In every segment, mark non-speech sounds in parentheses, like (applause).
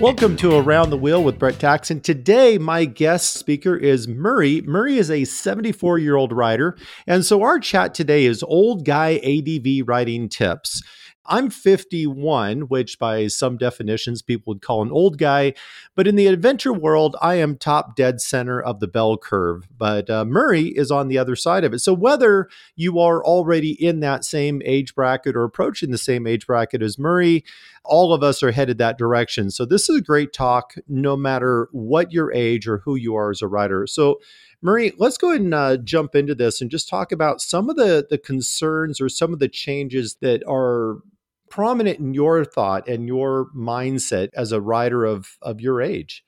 Welcome to Around the Wheel with Bret Tkacs. Today, my guest speaker is Murray. Murray is a 74 year old rider. And so, our chat today is old guy ADV riding tips. I'm 51, which by some definitions people would call an old guy. But in the adventure world, I am top dead center of the bell curve. But uh, Murray is on the other side of it. So whether you are already in that same age bracket or approaching the same age bracket as Murray, all of us are headed that direction. So this is a great talk, no matter what your age or who you are as a writer. So Murray, let's go ahead and uh, jump into this and just talk about some of the the concerns or some of the changes that are prominent in your thought and your mindset as a writer of of your age?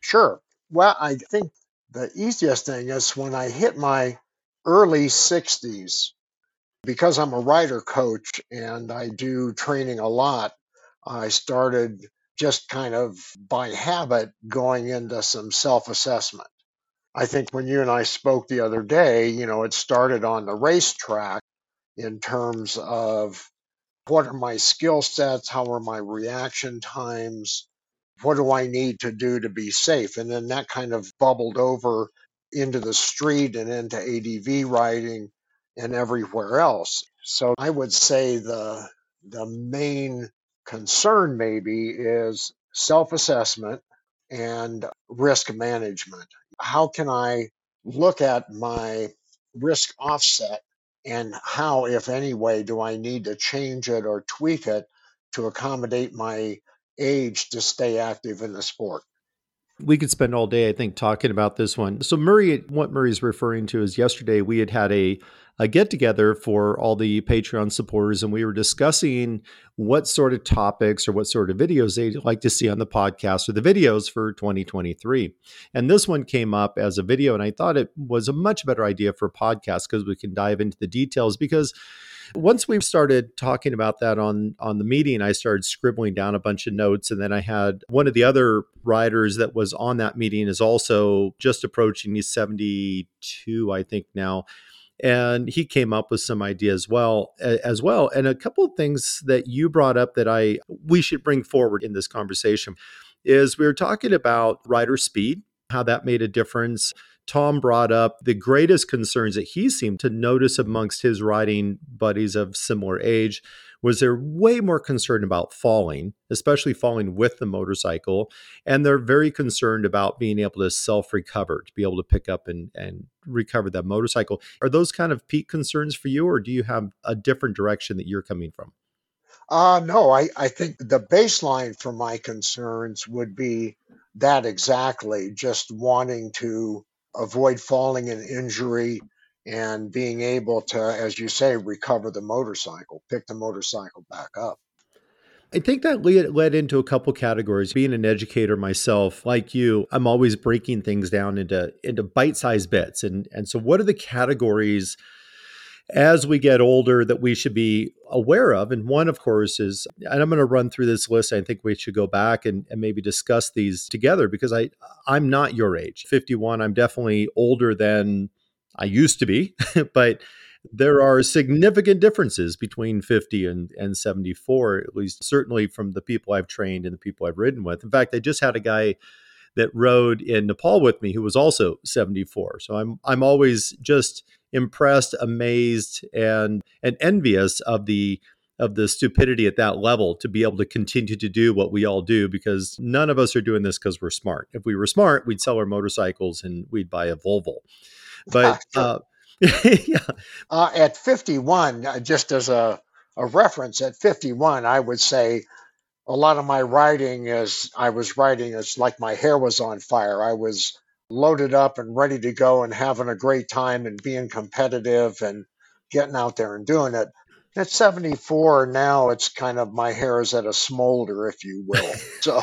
Sure. Well, I think the easiest thing is when I hit my early 60s, because I'm a writer coach and I do training a lot, I started just kind of by habit going into some self assessment. I think when you and I spoke the other day, you know, it started on the racetrack in terms of what are my skill sets? How are my reaction times? What do I need to do to be safe? And then that kind of bubbled over into the street and into ADV riding and everywhere else. So I would say the the main concern maybe is self-assessment and risk management. How can I look at my risk offset and how, if any way, do I need to change it or tweak it to accommodate my age to stay active in the sport? We could spend all day, I think, talking about this one. So, Murray, what Murray's referring to is yesterday we had had a a get together for all the Patreon supporters, and we were discussing what sort of topics or what sort of videos they'd like to see on the podcast or the videos for 2023. And this one came up as a video, and I thought it was a much better idea for a podcast because we can dive into the details. Because once we started talking about that on on the meeting, I started scribbling down a bunch of notes, and then I had one of the other riders that was on that meeting is also just approaching he's 72, I think now. And he came up with some ideas well as well. And a couple of things that you brought up that i we should bring forward in this conversation is we were talking about rider speed how that made a difference tom brought up the greatest concerns that he seemed to notice amongst his riding buddies of similar age was they're way more concerned about falling, especially falling with the motorcycle. And they're very concerned about being able to self recover, to be able to pick up and, and recover that motorcycle. Are those kind of peak concerns for you, or do you have a different direction that you're coming from? Uh, no, I, I think the baseline for my concerns would be that exactly just wanting to avoid falling and injury and being able to, as you say, recover the motorcycle, pick the motorcycle back up. I think that led into a couple categories. Being an educator myself, like you, I'm always breaking things down into into bite-sized bits. And and so what are the categories as we get older that we should be aware of? And one, of course, is and I'm going to run through this list. I think we should go back and, and maybe discuss these together because I I'm not your age. 51, I'm definitely older than I used to be, (laughs) but there are significant differences between 50 and, and 74, at least certainly from the people I've trained and the people I've ridden with. In fact, I just had a guy that rode in Nepal with me who was also 74. So I'm I'm always just impressed, amazed, and and envious of the of the stupidity at that level to be able to continue to do what we all do because none of us are doing this because we're smart. If we were smart, we'd sell our motorcycles and we'd buy a Volvo. But (laughs) uh, (laughs) yeah. Uh, at 51, uh, just as a, a reference, at 51, I would say a lot of my writing is I was writing it's like my hair was on fire. I was loaded up and ready to go and having a great time and being competitive and getting out there and doing it. At 74 now, it's kind of my hair is at a smolder, if you will. (laughs) So,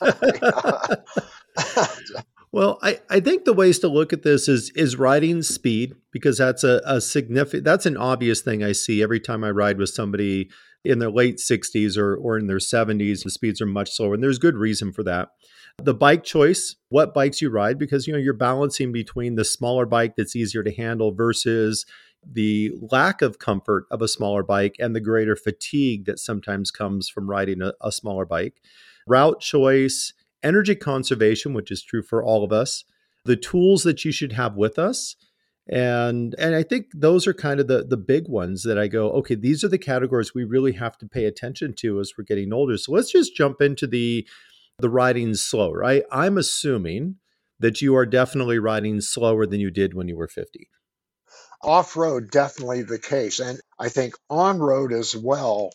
(laughs) Well, I, I think the ways to look at this is is riding speed because that's a, a significant that's an obvious thing I see every time I ride with somebody in their late 60s or, or in their 70s the speeds are much slower and there's good reason for that the bike choice what bikes you ride because you know you're balancing between the smaller bike that's easier to handle versus the lack of comfort of a smaller bike and the greater fatigue that sometimes comes from riding a, a smaller bike route choice, energy conservation, which is true for all of us, the tools that you should have with us. And and I think those are kind of the the big ones that I go, okay, these are the categories we really have to pay attention to as we're getting older. So let's just jump into the the riding slow, right? I'm assuming that you are definitely riding slower than you did when you were 50. Off road, definitely the case. And I think on road as well.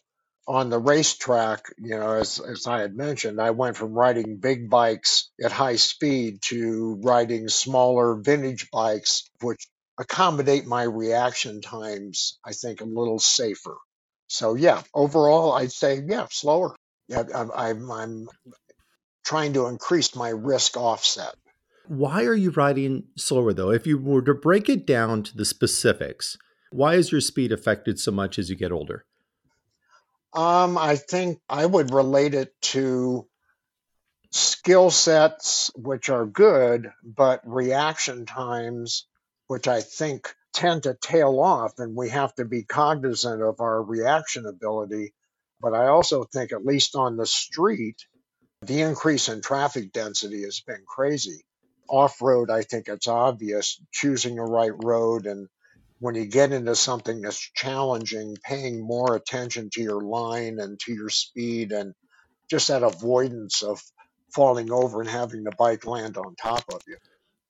On the racetrack, you know, as, as I had mentioned, I went from riding big bikes at high speed to riding smaller vintage bikes, which accommodate my reaction times, I think, a little safer. So, yeah, overall, I'd say, yeah, slower. Yeah, I'm, I'm, I'm trying to increase my risk offset. Why are you riding slower though? If you were to break it down to the specifics, why is your speed affected so much as you get older? Um, I think I would relate it to skill sets, which are good, but reaction times, which I think tend to tail off, and we have to be cognizant of our reaction ability. But I also think, at least on the street, the increase in traffic density has been crazy off road, I think it's obvious choosing the right road. And when you get into something that's challenging, paying more attention to your line and to your speed and just that avoidance of falling over and having the bike land on top of you.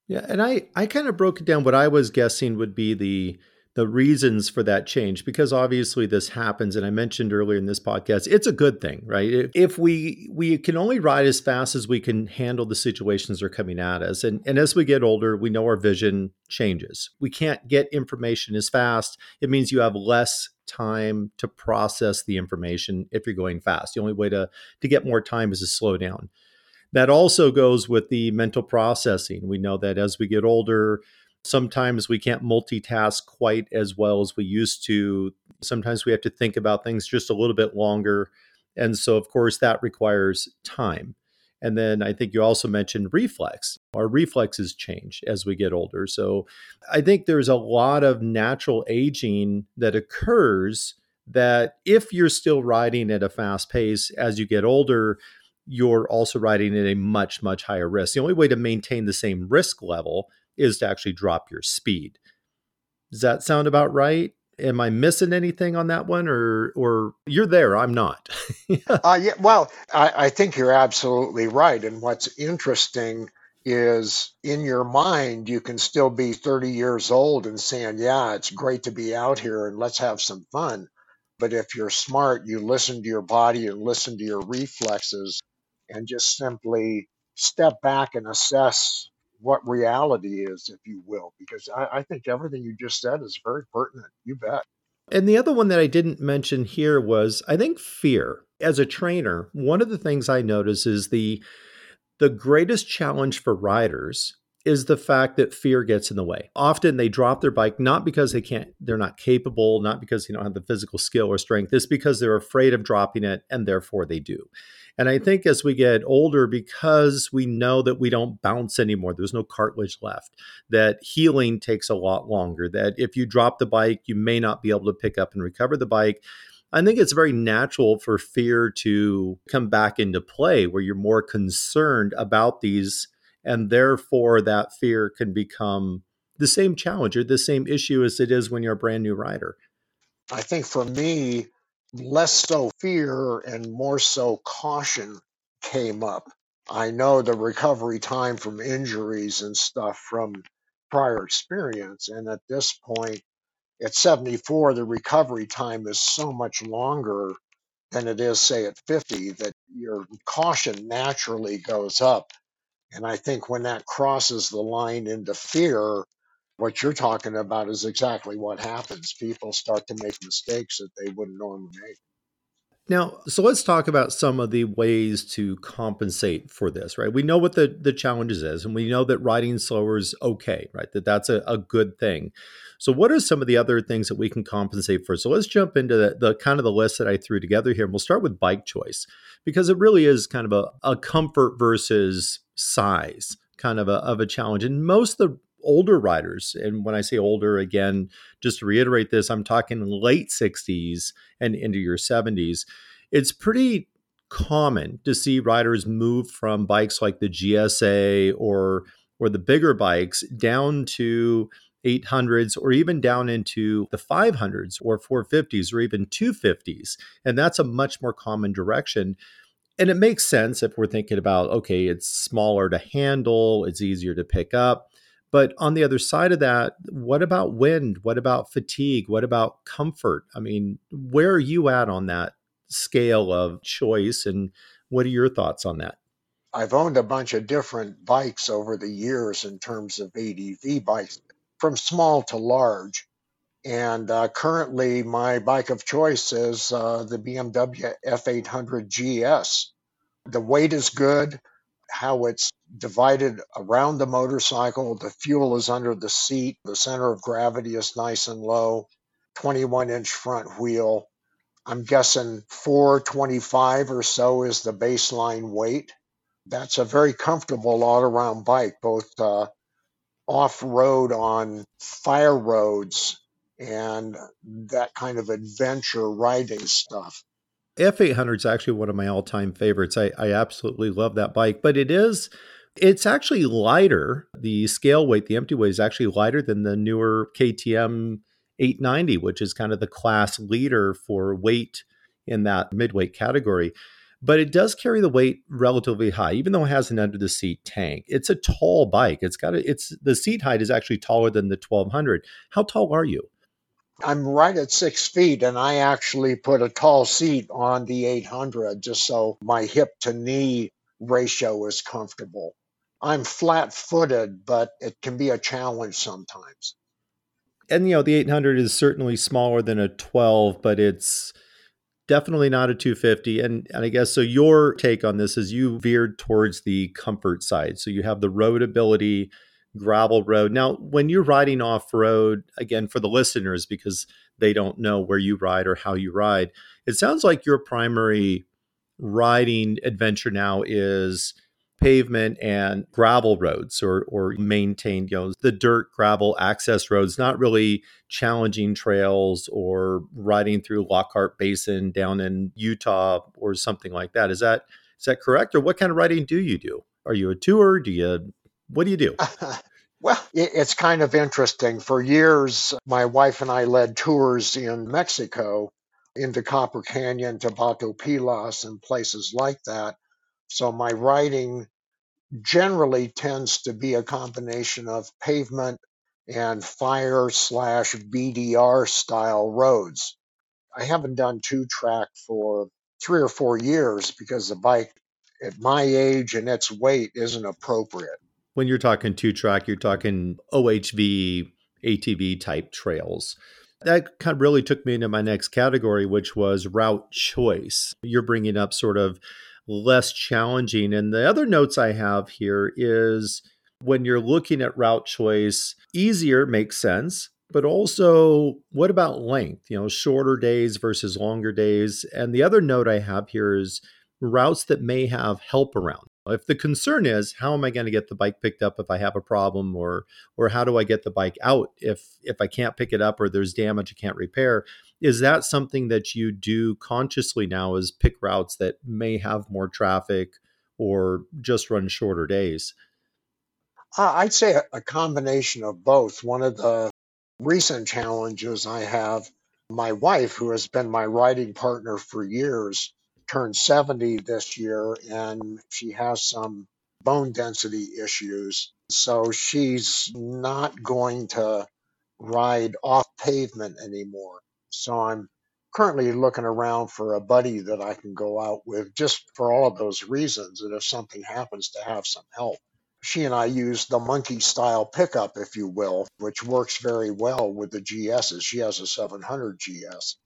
Yeah. And I, I kind of broke it down. What I was guessing would be the, the reasons for that change because obviously this happens and i mentioned earlier in this podcast it's a good thing right? If we we can only ride as fast as we can handle the situations that are coming at us. And and as we get older we know our vision changes. We can't get information as fast. It means you have less time to process the information if you're going fast. The only way to to get more time is to slow down. That also goes with the mental processing. We know that as we get older Sometimes we can't multitask quite as well as we used to. Sometimes we have to think about things just a little bit longer. And so, of course, that requires time. And then I think you also mentioned reflex. Our reflexes change as we get older. So I think there's a lot of natural aging that occurs that if you're still riding at a fast pace as you get older, you're also riding at a much, much higher risk. The only way to maintain the same risk level is to actually drop your speed. Does that sound about right? Am I missing anything on that one, or or you're there? I'm not. (laughs) uh, yeah, well, I, I think you're absolutely right. And what's interesting is in your mind, you can still be 30 years old and saying, "Yeah, it's great to be out here and let's have some fun." But if you're smart, you listen to your body and listen to your reflexes, and just simply step back and assess what reality is, if you will, because I, I think everything you just said is very pertinent. You bet. And the other one that I didn't mention here was I think fear. As a trainer, one of the things I notice is the the greatest challenge for riders is the fact that fear gets in the way. Often they drop their bike not because they can't they're not capable, not because they don't have the physical skill or strength, it's because they're afraid of dropping it and therefore they do. And I think as we get older, because we know that we don't bounce anymore, there's no cartilage left, that healing takes a lot longer, that if you drop the bike, you may not be able to pick up and recover the bike. I think it's very natural for fear to come back into play where you're more concerned about these, and therefore that fear can become the same challenge or the same issue as it is when you're a brand new rider. I think for me, less so fear and more so caution came up. I know the recovery time from injuries and stuff from prior experience. And at this point, at 74, the recovery time is so much longer than it is, say, at 50, that your caution naturally goes up. And I think when that crosses the line into fear, what you're talking about is exactly what happens. People start to make mistakes that they wouldn't normally make. Now, so let's talk about some of the ways to compensate for this, right? We know what the, the challenges is, and we know that riding slower is okay, right? That that's a, a good thing. So, what are some of the other things that we can compensate for? So, let's jump into the, the kind of the list that I threw together here, and we'll start with bike choice because it really is kind of a, a comfort versus size kind of a, of a challenge. And most of the older riders, and when I say older, again, just to reiterate this, I'm talking late 60s and into your 70s. It's pretty common to see riders move from bikes like the GSA or or the bigger bikes down to 800s or even down into the 500s or 450s or even 250s. And that's a much more common direction. And it makes sense if we're thinking about, okay, it's smaller to handle, it's easier to pick up. But on the other side of that, what about wind? What about fatigue? What about comfort? I mean, where are you at on that scale of choice? And what are your thoughts on that? I've owned a bunch of different bikes over the years in terms of ADV bikes, from small to large. And uh, currently, my bike of choice is uh, the BMW F800 GS. The weight is good, how it's divided around the motorcycle. The fuel is under the seat, the center of gravity is nice and low, 21 inch front wheel. I'm guessing 425 or so is the baseline weight that's a very comfortable all around bike, both uh, off road on fire roads and that kind of adventure riding stuff. F800 is actually one of my all time favorites. I, I absolutely love that bike, but it is. It's actually lighter. The scale weight, the empty weight, is actually lighter than the newer KTM 890, which is kind of the class leader for weight in that midweight category but it does carry the weight relatively high, even though it has an under the seat tank. It's a tall bike. It's got a, it's the seat height is actually taller than the 1200. How tall are you? I'm right at six feet, and I actually put a tall seat on the 800 just so my hip to knee ratio is comfortable. I'm flat footed, but it can be a challenge sometimes. And, you know, the 800 is certainly smaller than a 12, but it's definitely not a 250 and, and i guess so your take on this is you veered towards the comfort side so you have the road ability gravel road. Now when you're riding off road again for the listeners because they don't know where you ride or how you ride it sounds like your primary riding adventure now is pavement and gravel roads or or maintained you know the dirt gravel access roads not really challenging trails or riding through Lockhart Basin down in Utah or something like that. Is that is that correct? Or what kind of riding do you do? Are you a tour? Do you what do you do (laughs) Well, it's kind of interesting. For years, my wife and I led tours in Mexico into Copper Canyon to Batopilas and places like that. So my riding generally tends to be a combination of pavement and fire slash BDR style roads. I haven't done two track for three or four years because the bike at my age and its weight isn't appropriate. When you're talking two track, you're talking OHV, ATV type trails. That kind of really took me into my next category, which was route choice. You're bringing up sort of less challenging. And the other notes I have here is when you're looking at route choice, easier makes sense. But also, what about length? You know, shorter days versus longer days. And the other note I have here is routes that may have help around. If the concern is how am I going to get the bike picked up if I have a problem or or how do I get the bike out if if I can't pick it up or there's damage I can't repair, is that something that you do consciously now is pick routes that may have more traffic or just run shorter days? Uh, I'd say a, a combination of both. One of the recent challenges I have, my wife, who has been my riding partner for years, turned 70 this year and she has some bone density issues. So she's not going to ride off pavement anymore. So I'm currently looking around for a buddy that I can go out with just for all of those reasons. And if something happens, to have some help. She and I use the monkey style pickup, if you will, which works very well with the GSs. She has a 700 GS,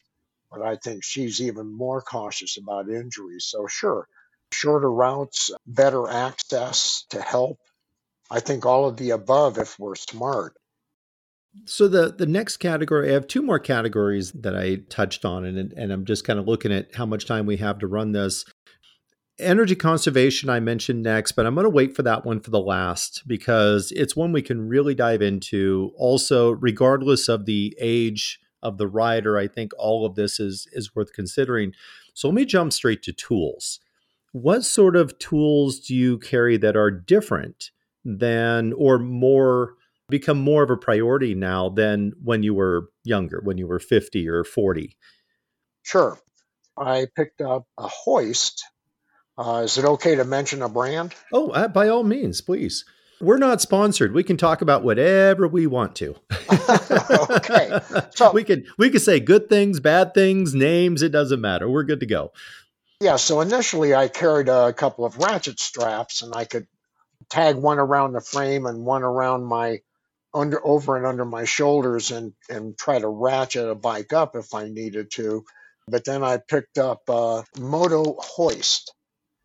but I think she's even more cautious about injuries. So, sure, shorter routes, better access to help. I think all of the above if we're smart. So the the next category, I have two more categories that I touched on, and and I'm just kind of looking at how much time we have to run this. Energy conservation I mentioned next, but I'm going to wait for that one for the last because it's one we can really dive into. Also, regardless of the age of the rider, I think all of this is is worth considering. So let me jump straight to tools. what sort of tools do you carry that are different than or more become more of a priority now than when you were younger, when you were 50 or 40? Sure. I picked up a hoist. Uh, is it okay to mention a brand? Oh, uh, by all means, please. We're not sponsored. We can talk about whatever we want to. (laughs) (laughs) okay. So we can we can say good things, bad things, names, it doesn't matter. We're good to go. Yeah, so initially I carried a couple of ratchet straps and I could tag one around the frame and one around my under over and under my shoulders and and try to ratchet a bike up if I needed to. But then I picked up a Moto Hoist.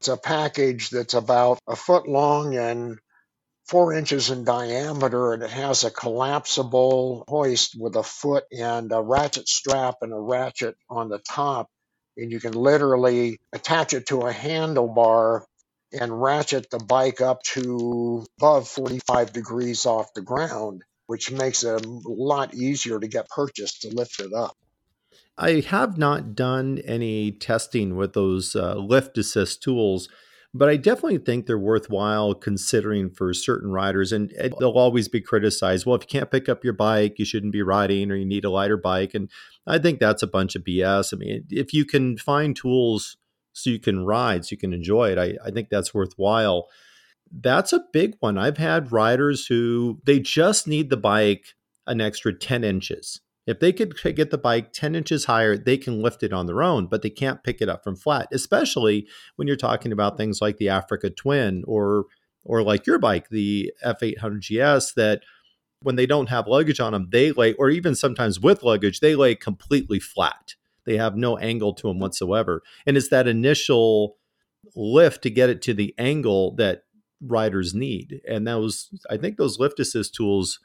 It's a package that's about a foot long and four inches in diameter, and it has a collapsible hoist with a foot and a ratchet strap and a ratchet on the top. And you can literally attach it to a handlebar and ratchet the bike up to above 45 degrees off the ground, which makes it a lot easier to get purchased to lift it up. I have not done any testing with those uh, lift assist tools, but I definitely think they're worthwhile considering for certain riders. And eh, they'll always be criticized. Well, if you can't pick up your bike, you shouldn't be riding, or you need a lighter bike. And I think that's a bunch of BS. I mean, if you can find tools so you can ride, so you can enjoy it. I, I think that's worthwhile. That's a big one. I've had riders who they just need the bike an extra 10 inches. If they could get the bike 10 inches higher, they can lift it on their own, but they can't pick it up from flat, especially when you're talking about things like the Africa Twin or or like your bike, the F800GS that when they don't have luggage on them, they lay or even sometimes with luggage, they lay completely flat. They have no angle to them whatsoever. And it's that initial lift to get it to the angle that riders need. And those, I think those lift assist tools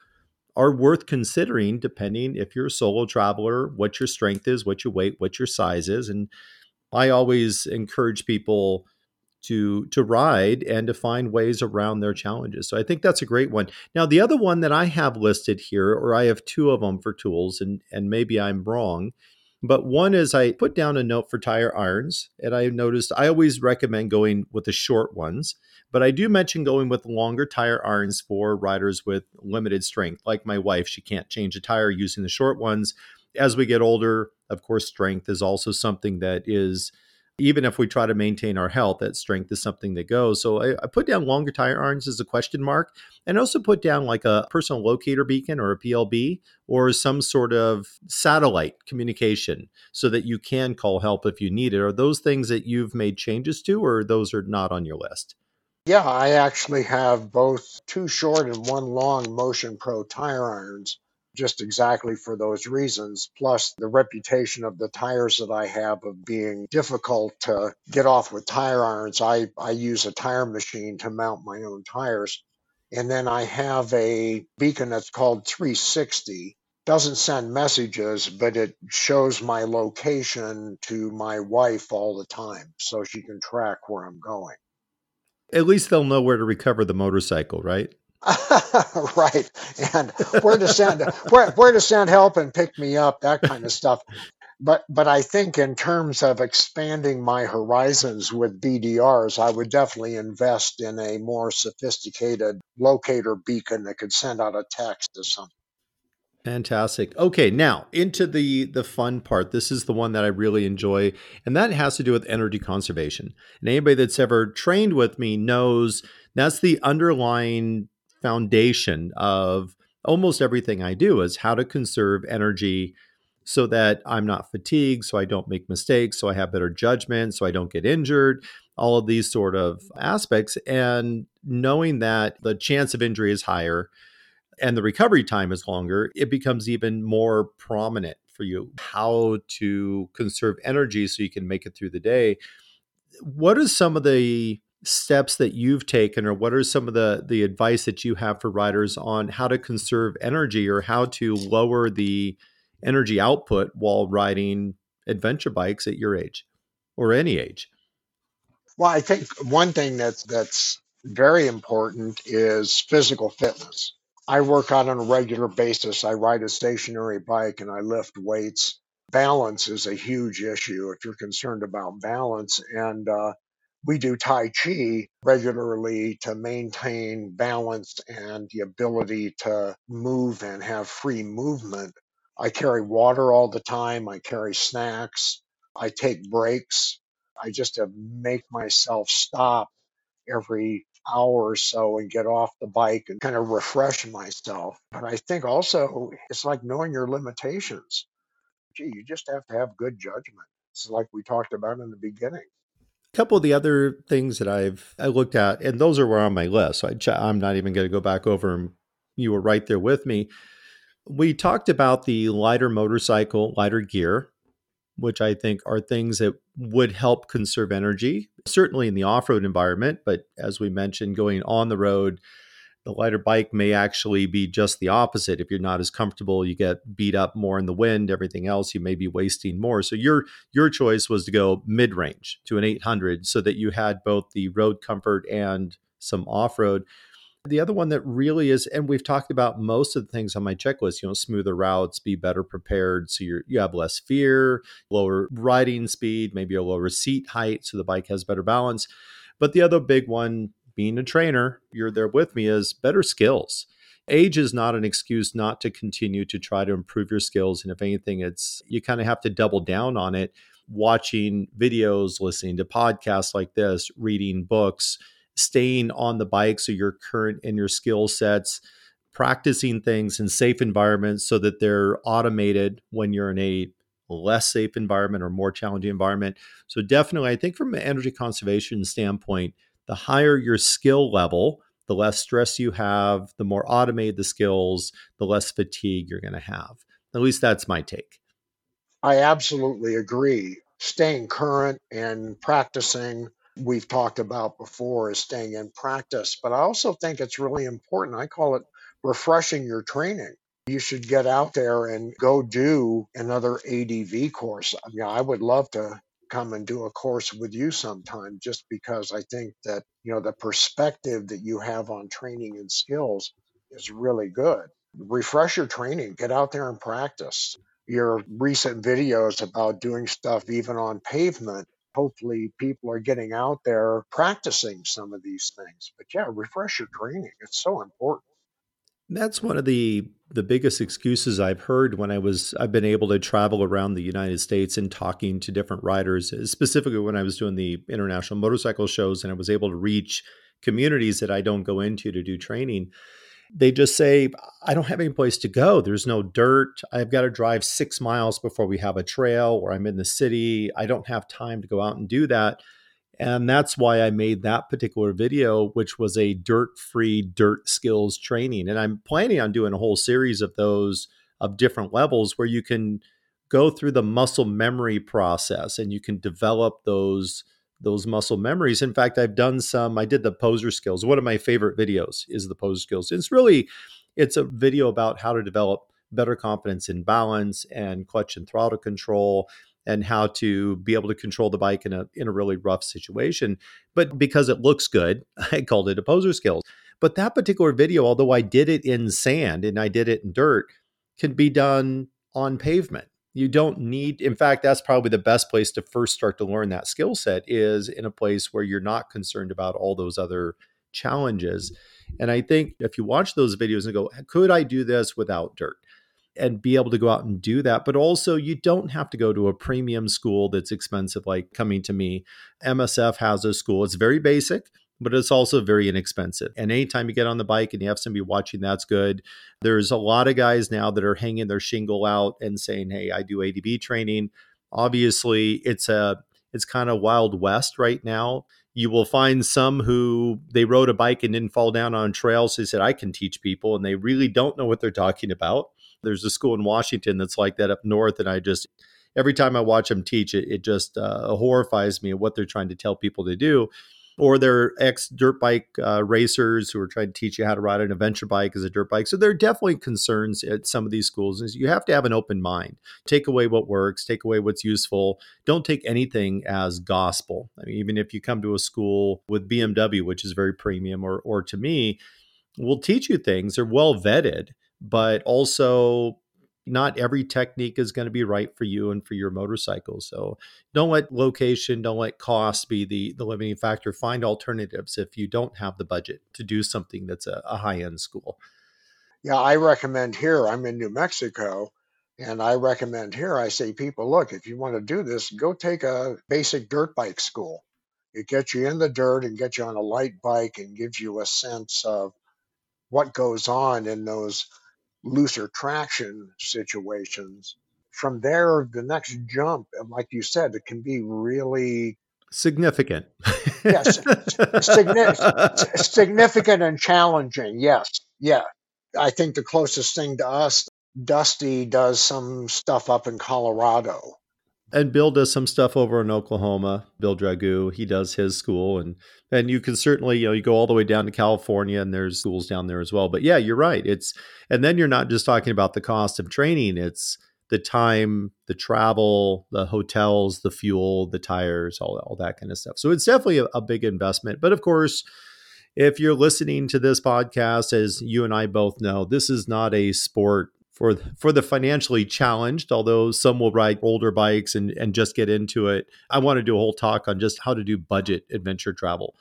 are worth considering depending if you're a solo traveler, what your strength is, what your weight, what your size is. And I always encourage people to to ride and to find ways around their challenges. So I think that's a great one. Now the other one that I have listed here, or I have two of them for tools, and and maybe I'm wrong, but one is I put down a note for tire irons, and I noticed I always recommend going with the short ones, but I do mention going with longer tire irons for riders with limited strength. Like my wife, she can't change a tire using the short ones. As we get older, of course, strength is also something that is even if we try to maintain our health, that strength is something that goes. So I, I, put down longer tire irons as a question mark, and also put down like a personal locator beacon or a PLB or some sort of satellite communication so that you can call help if you need it. Are those things that you've made changes to, or those are not on your list? Yeah, I actually have both two short and one long Motion Pro tire irons just exactly for those reasons, plus the reputation of the tires that I have of being difficult to get off with tire irons. I, I use a tire machine to mount my own tires. And then I have a beacon that's called 360. Doesn't send messages, but it shows my location to my wife all the time so she can track where I'm going. At least they'll know where to recover the motorcycle, right? (laughs) right. And where to send where where to send help and pick me up, that kind of stuff. But but I think in terms of expanding my horizons with BDRs, I would definitely invest in a more sophisticated locator beacon that could send out a text or something. Fantastic. Okay, now into the the fun part. This is the one that I really enjoy, and that has to do with energy conservation. And anybody that's ever trained with me knows that's the underlying foundation of almost everything I do is how to conserve energy so that I'm not fatigued, so I don't make mistakes, so I have better judgment, so I don't get injured, all of these sort of aspects. And knowing that the chance of injury is higher and the recovery time is longer, it becomes even more prominent for you how to conserve energy so you can make it through the day. What are some of the steps that you've taken or what are some of the the advice that you have for riders on how to conserve energy or how to lower the energy output while riding adventure bikes at your age or any age? Well i think one thing that's that's very important is physical fitness. I work out on a regular basis. I ride a stationary bike and i lift weights. Balance is a huge issue if you're concerned about balance. And uh, we do Tai Chi regularly to maintain balance and the ability to move and have free movement. I carry water all the time. I carry snacks. I take breaks. I just make myself stop every hour or so and get off the bike and kind of refresh myself. But I think also it's like knowing your limitations. Gee, you just have to have good judgment. It's like we talked about in the beginning. A couple of the other things that I've I looked at, and those are on my list. So I, I'm not even going to go back over them. You were right there with me. We talked about the lighter motorcycle, lighter gear, which I think are things that would help conserve energy, certainly in the off road environment. But as we mentioned, going on the road, the lighter bike may actually be just the opposite. If you're not as comfortable, you get beat up more in the wind, everything else, you may be wasting more. So your your choice was to go mid-range to an 800 so that you had both the road comfort and some off-road. The other one that really is, and we've talked about most of the things on my checklist, you know, smoother routes, be better prepared. So you you have less fear, lower riding speed, maybe a lower seat height so the bike has better balance. But the other big one being a trainer, you're there with me, is better skills. Age is not an excuse not to continue to try to improve your skills. And if anything, it's you kind of have to double down on it, watching videos, listening to podcasts like this, reading books, staying on the bike so you're current in your skill sets, practicing things in safe environments so that they're automated when you're in a less safe environment or more challenging environment. So definitely, I think from an energy conservation standpoint, the higher your skill level, the less stress you have, the more automated the skills, the less fatigue you're going to have. At least that's my take. I absolutely agree. Staying current and practicing, we've talked about before, is staying in practice. But I also think it's really important. I call it refreshing your training. You should get out there and go do another ADV course. I mean, I would love to come and do a course with you sometime just because I think that, you know, the perspective that you have on training and skills is really good. Refresh your training, get out there and practice. Your recent videos about doing stuff even on pavement, hopefully people are getting out there practicing some of these things. But yeah, refresh your training. It's so important. That's one of the the biggest excuses I've heard when I was I've been able to travel around the United States and talking to different riders, uh, specifically when I was doing the international motorcycle shows and I was able to reach communities that I don't go into to do training. They just say, I don't have any place to go. There's no dirt. I've got to drive six miles before we have a trail, or I'm in the city. I don't have time to go out and do that. And that's why I made that particular video, which was a dirt free dirt skills training. And I'm planning on doing a whole series of those of different levels where you can go through the muscle memory process and you can develop those those muscle memories. In fact, I've done some, I did the poser skills. One of my favorite videos is the poser skills. It's really it's a video about how to develop better confidence in balance and clutch and throttle control and how to be able to control the bike in a in a really rough situation. But because it looks good, (laughs) I called it a poser skills. But that particular video, although I did it in sand and I did it in dirt, can be done on pavement. You don't need, in fact, that's probably the best place to first start to learn that skill set is in a place where you're not concerned about all those other challenges. And I think if you watch those videos and go, could I do this without dirt? And be able to go out and do that. But also, you don't have to go to a premium school that's expensive, like coming to me. MSF has a school, it's very basic. But it's also very inexpensive. And anytime you get on the bike and you have somebody watching, that's good. There's a lot of guys now that are hanging their shingle out and saying, Hey, I do ADV training. Obviously, it's a it's kind of wild west right now you will find some who they rode a bike and didn't fall down on trails. They said, I can teach people, and they really don't know what they're talking about. There's a school in Washington that's like that up north, and I just every time I watch them teach it, it just uh, horrifies me at what they're trying to tell people to do. Or they're ex dirt bike uh, racers who are trying to teach you how to ride an adventure bike as a dirt bike. So there are definitely concerns at some of these schools. Is you have to have an open mind. Take away what works. Take away what's useful. Don't take anything as gospel. I mean, even if you come to a school with BMW, which is very premium, or or to me, will teach you things. They're well vetted, but also not every technique is going to be right for you and for your motorcycle. So don't let location, don't let cost be the, the limiting factor. Find alternatives if you don't have the budget to do something that's a, a high end school. Yeah, I recommend here, I'm in New Mexico, and I recommend here, I say, people, look, if you want to do this, go take a basic dirt bike school. It gets you in the dirt and gets you on a light bike and gives you a sense of what goes on in those looser traction situations. From there, the next jump, like you said, it can be really significant. yes, significant, significant and challenging. Yes, yeah. I think the closest thing to us, Dusty does some stuff up in Colorado. And Bill does some stuff over in Oklahoma. Bill Dragoo, he does his school, and and you can certainly you know you go all the way down to California, and there's schools down there as well. But yeah, you're right. It's and then you're not just talking about the cost of training; it's the time, the travel, the hotels, the fuel, the tires, all all that kind of stuff. So it's definitely a, a big investment. But of course, if you're listening to this podcast, as you and I both know, this is not a sport for for the financially challenged although some will ride older bikes and and just get into it. I want to do a whole talk on just how to do budget adventure travel.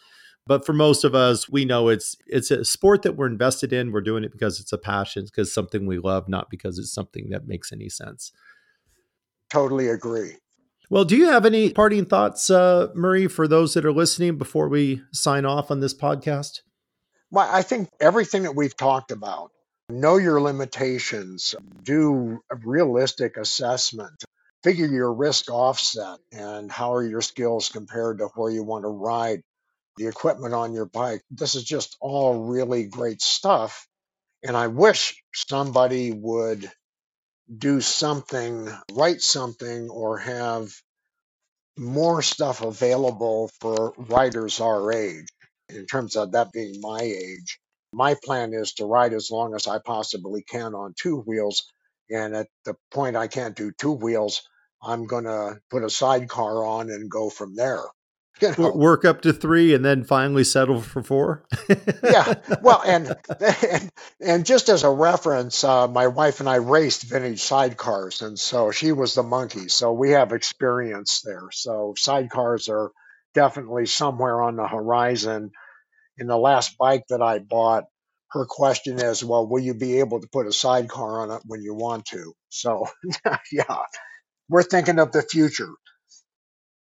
But for most of us we know it's it's a sport that we're invested in. We're doing it because it's a passion because something we love not because it's something that makes any sense. Totally agree. Well do you have any parting thoughts uh, murray for those that are listening before we sign off on this podcast? Well i think everything that we've talked about Know your limitations, do a realistic assessment, figure your risk offset and how are your skills compared to where you want to ride, the equipment on your bike. This is just all really great stuff. And I wish somebody would do something, write something, or have more stuff available for riders our age, in terms of that being my age my plan is to ride as long as I possibly can on two wheels. And at the point I can't do two wheels, I'm going to put a sidecar on and go from there. (laughs) You know? Work up to three and then finally settle for four. yeah. Well, and, (laughs) (laughs) and, and just as a reference, uh, my wife and I raced vintage sidecars. And so she was the monkey. So we have experience there. So sidecars are definitely somewhere on the horizon in the last bike that I bought, her question is, well, will you be able to put a sidecar on it when you want to? So, (laughs) yeah, we're thinking of the future.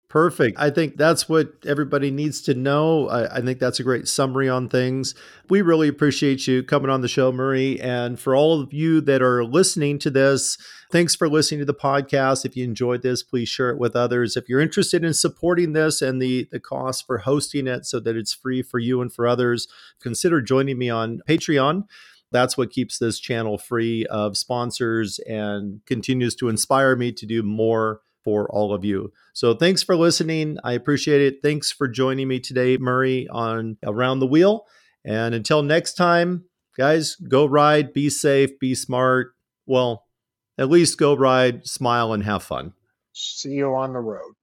Perfect. I think that's what everybody needs to know. I, I, think that's a great summary on things. We really appreciate you coming on the show, Murray. And for all of you that are listening to this, thanks for listening to the podcast. If you enjoyed this, please share it with others. If you're interested in supporting this and the, the cost for hosting it so that it's free for you and for others, consider joining me on Patreon that's what keeps this channel free of sponsors and continues to inspire me to do more for all of you. So thanks for listening. I appreciate it. Thanks for joining me today, Murray, on Around the Wheel. And until next time, guys, go ride, be safe, be smart. Well, at least go ride, smile, and have fun. See you on the road.